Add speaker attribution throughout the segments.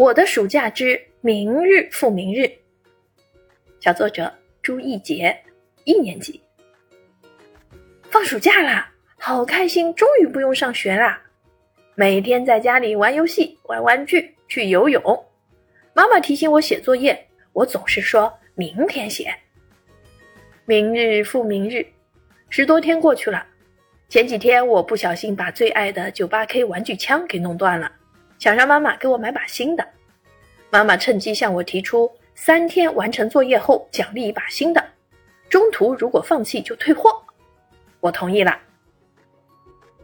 Speaker 1: 我的暑假之明日复明日，小作者朱一杰，一年级。放暑假啦，好开心，终于不用上学啦！每天在家里玩游戏、玩玩具、去游泳。妈妈提醒我写作业，我总是说明天写。明日复明日，十多天过去了。前几天我不小心把最爱的九八 K 玩具枪给弄断了。想让妈妈给我买把新的，妈妈趁机向我提出三天完成作业后奖励一把新的，中途如果放弃就退货。我同意了。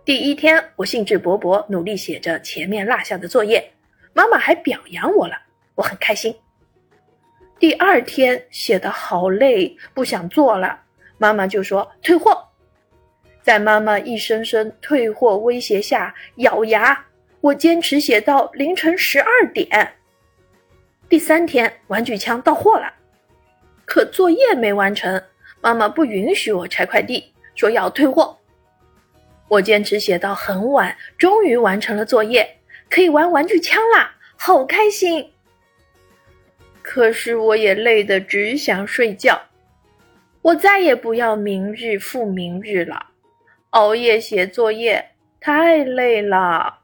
Speaker 1: 第一天我兴致勃勃努力写着前面落下的作业，妈妈还表扬我了，我很开心。第二天写的好累，不想做了，妈妈就说退货。在妈妈一声声退货威胁下，咬牙。我坚持写到凌晨十二点。第三天，玩具枪到货了，可作业没完成，妈妈不允许我拆快递，说要退货。我坚持写到很晚，终于完成了作业，可以玩玩具枪啦，好开心！可是我也累得只想睡觉，我再也不要明日复明日了，熬夜写作业太累了。